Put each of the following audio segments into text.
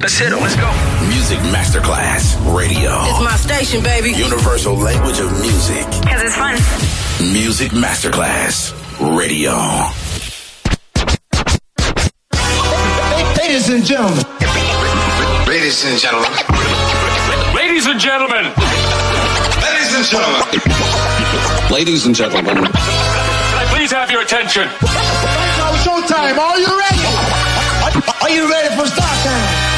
Let's hit them. Let's go. Music Masterclass Radio. It's my station, baby. Universal language of music. Because it's fun. Music Masterclass Radio. Ladies and gentlemen. Ladies and gentlemen. Ladies and gentlemen. Ladies and gentlemen. Ladies and gentlemen. Can I please have your attention? Now showtime. Are you ready? Are you ready for start time?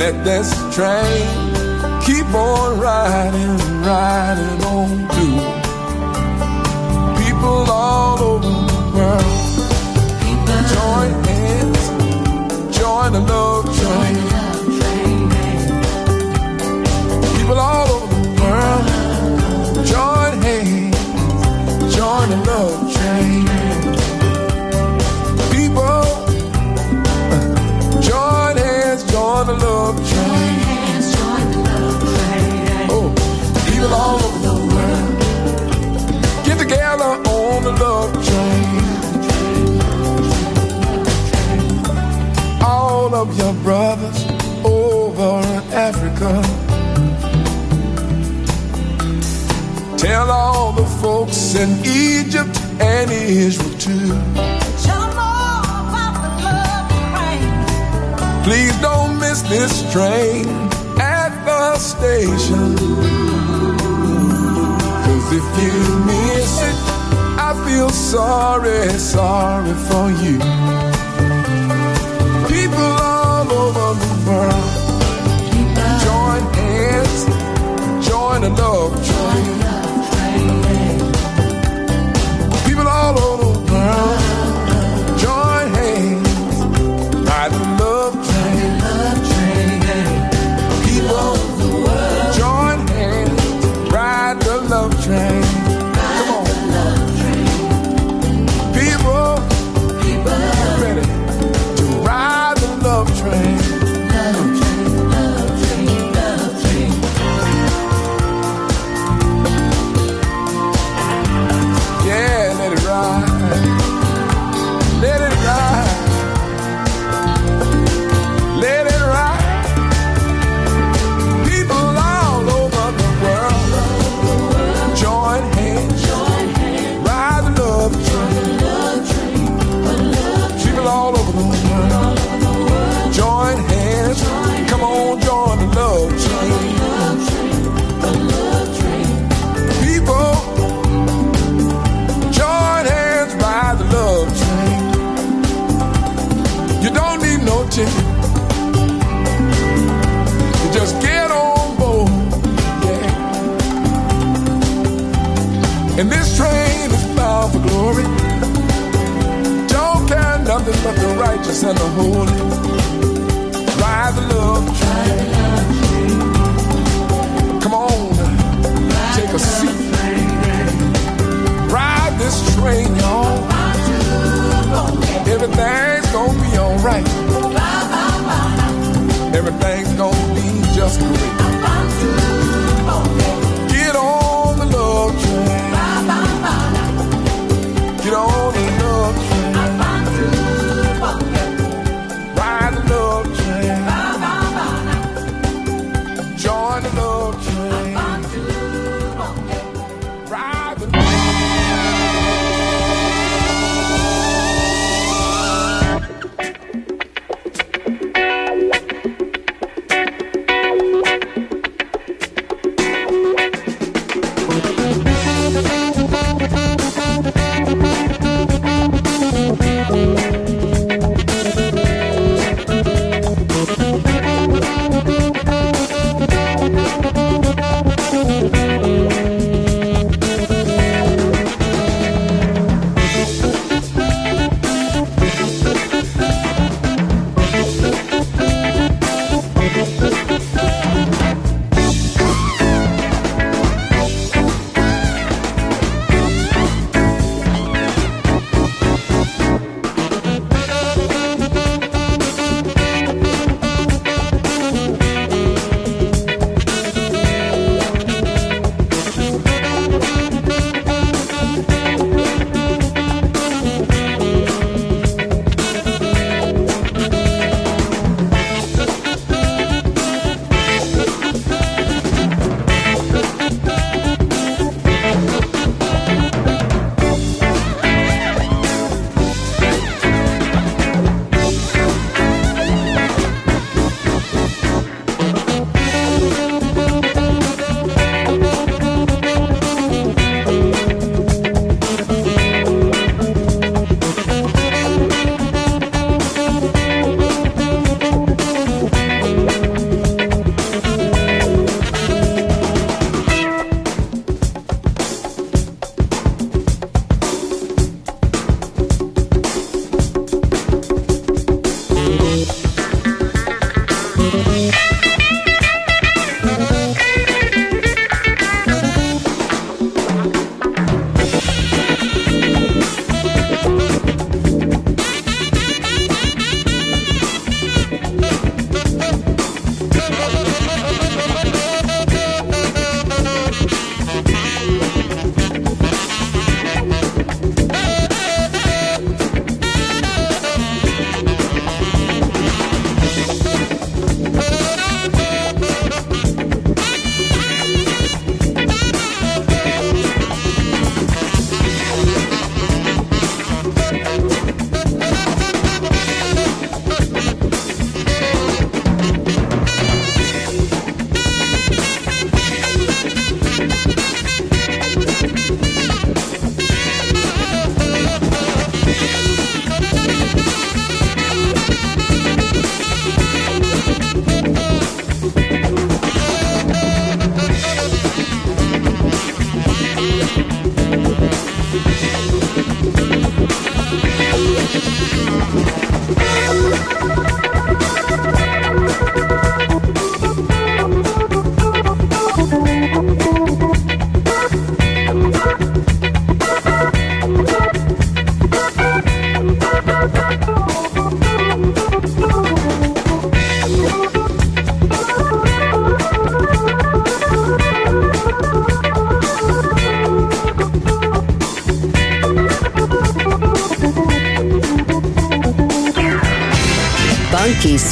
Let this train keep on riding, riding on through? People all over the world, join hands, join the love train. People all All of your brothers over in Africa. Tell all the folks in Egypt and Israel too. Please don't miss this train at the station. Cause if you miss it, I feel sorry, sorry for you. World, join hands, join the love train.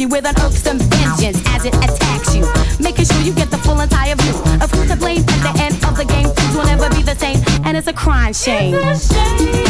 you with an irksome vengeance as it attacks you. Making sure you get the full entire view of who to blame at the end of the game. Things will never be the same, and it's a crying shame. It's a shame.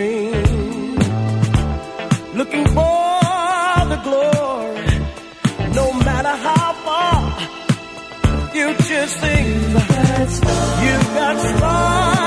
You've got stars.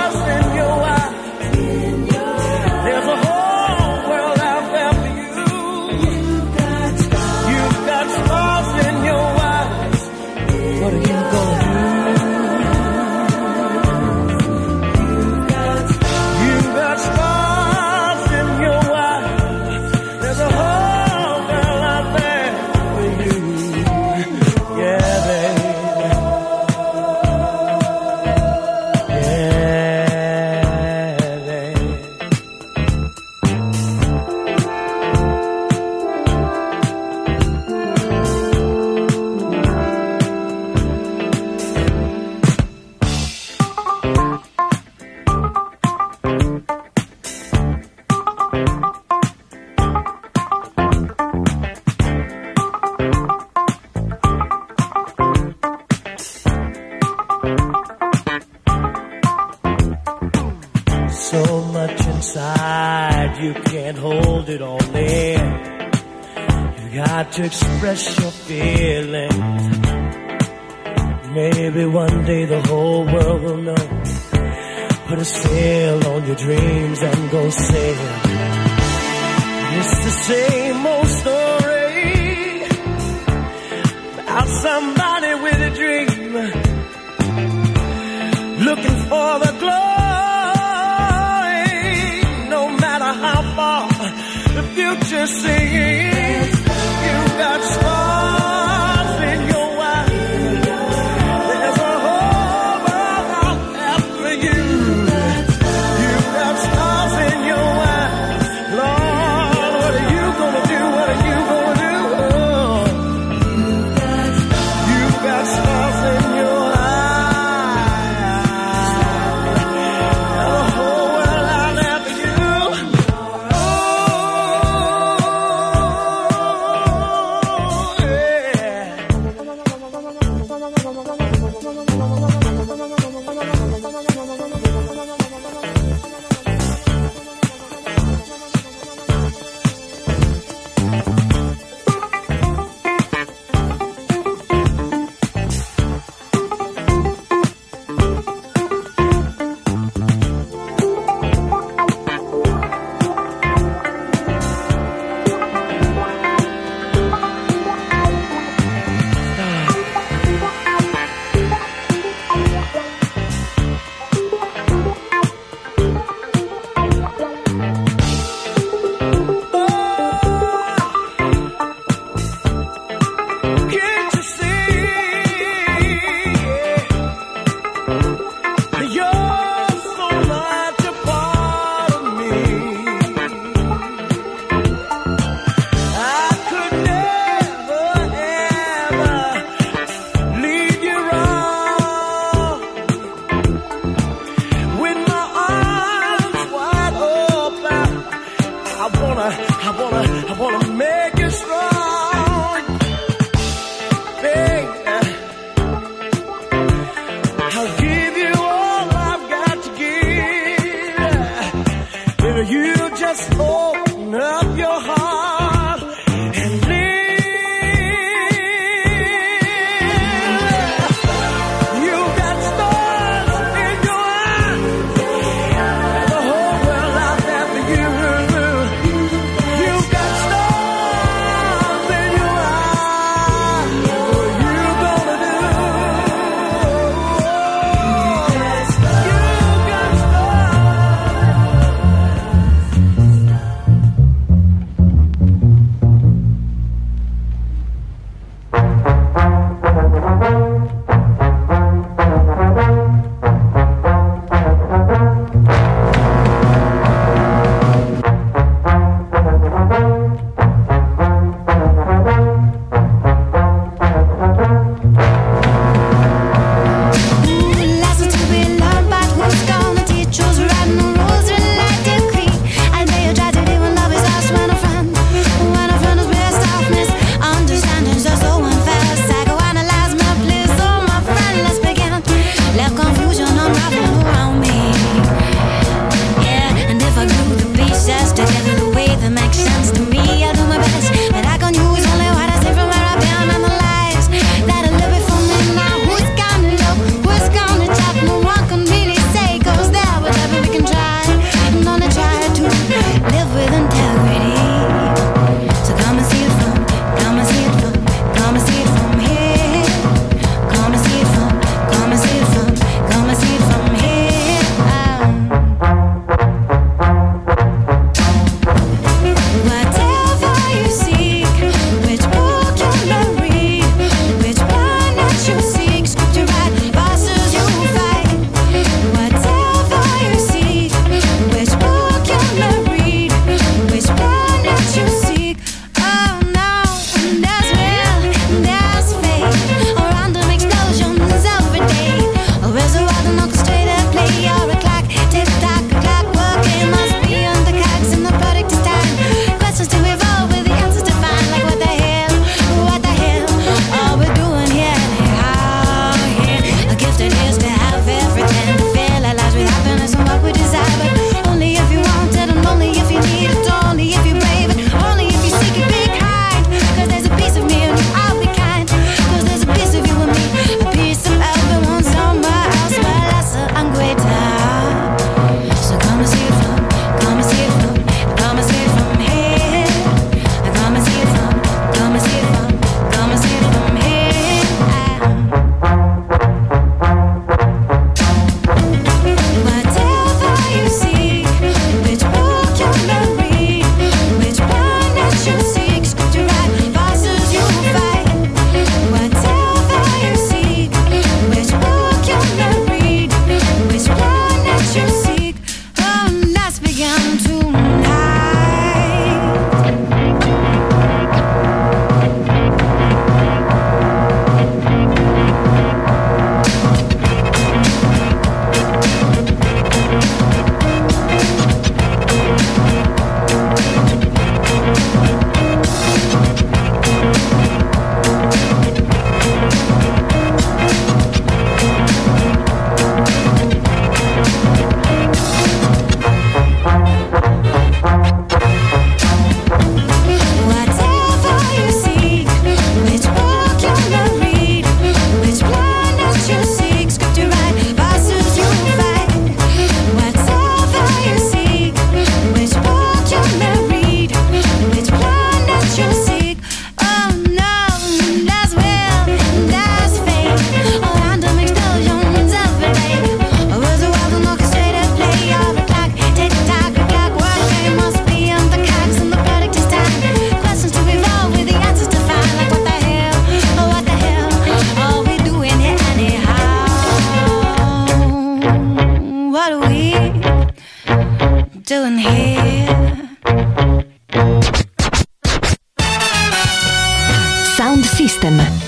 You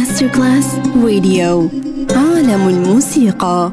ماستر كلاس راديو عالم الموسيقى.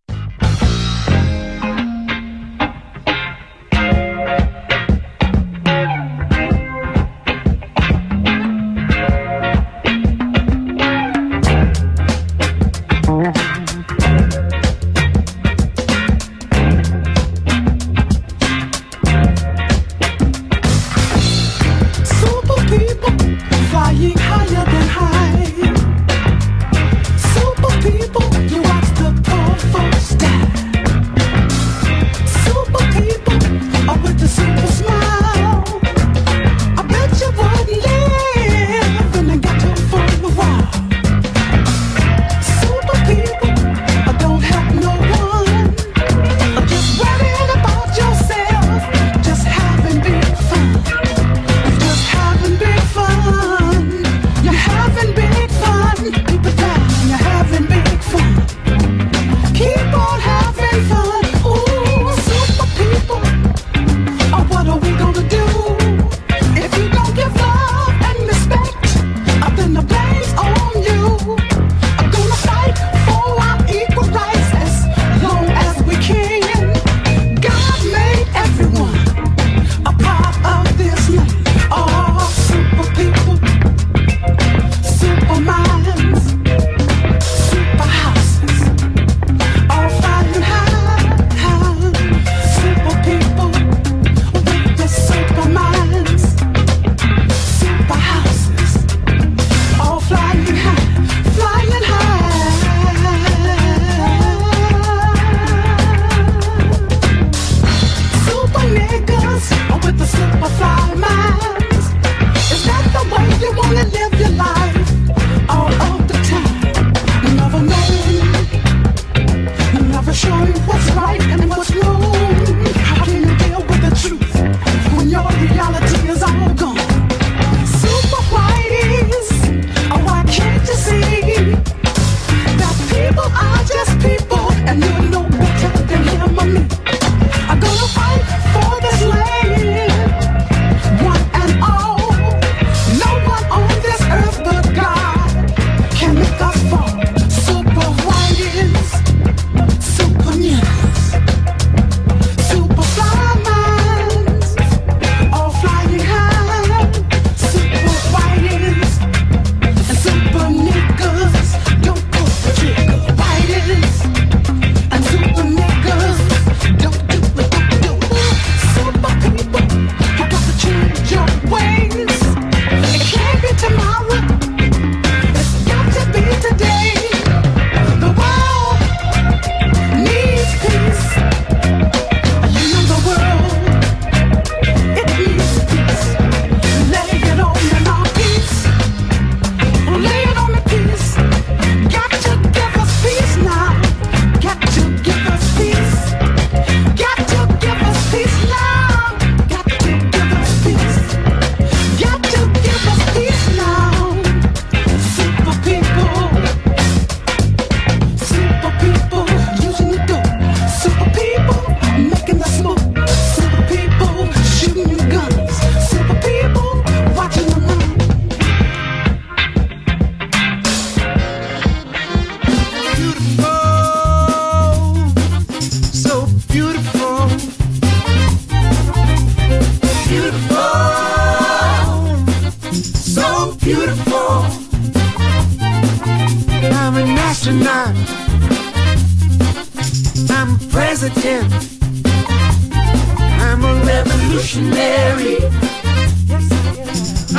president. I'm a revolutionary.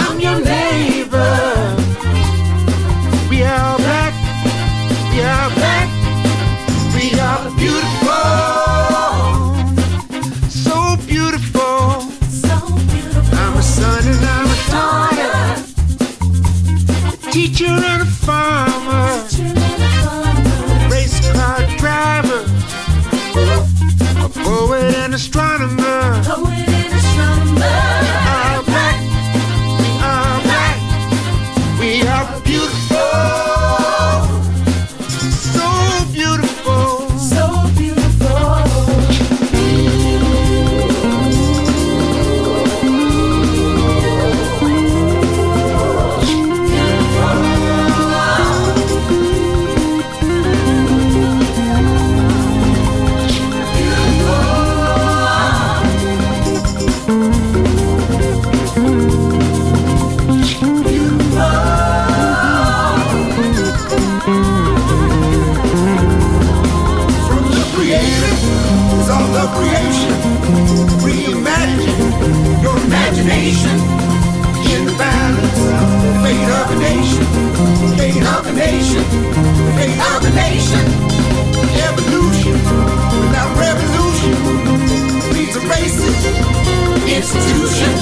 I'm your neighbor. We are black. We are black. We are beautiful. So beautiful. So beautiful. I'm a son and I'm a daughter. A teacher and institution.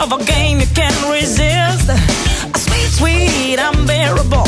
of a game you can't resist. A sweet, sweet, unbearable.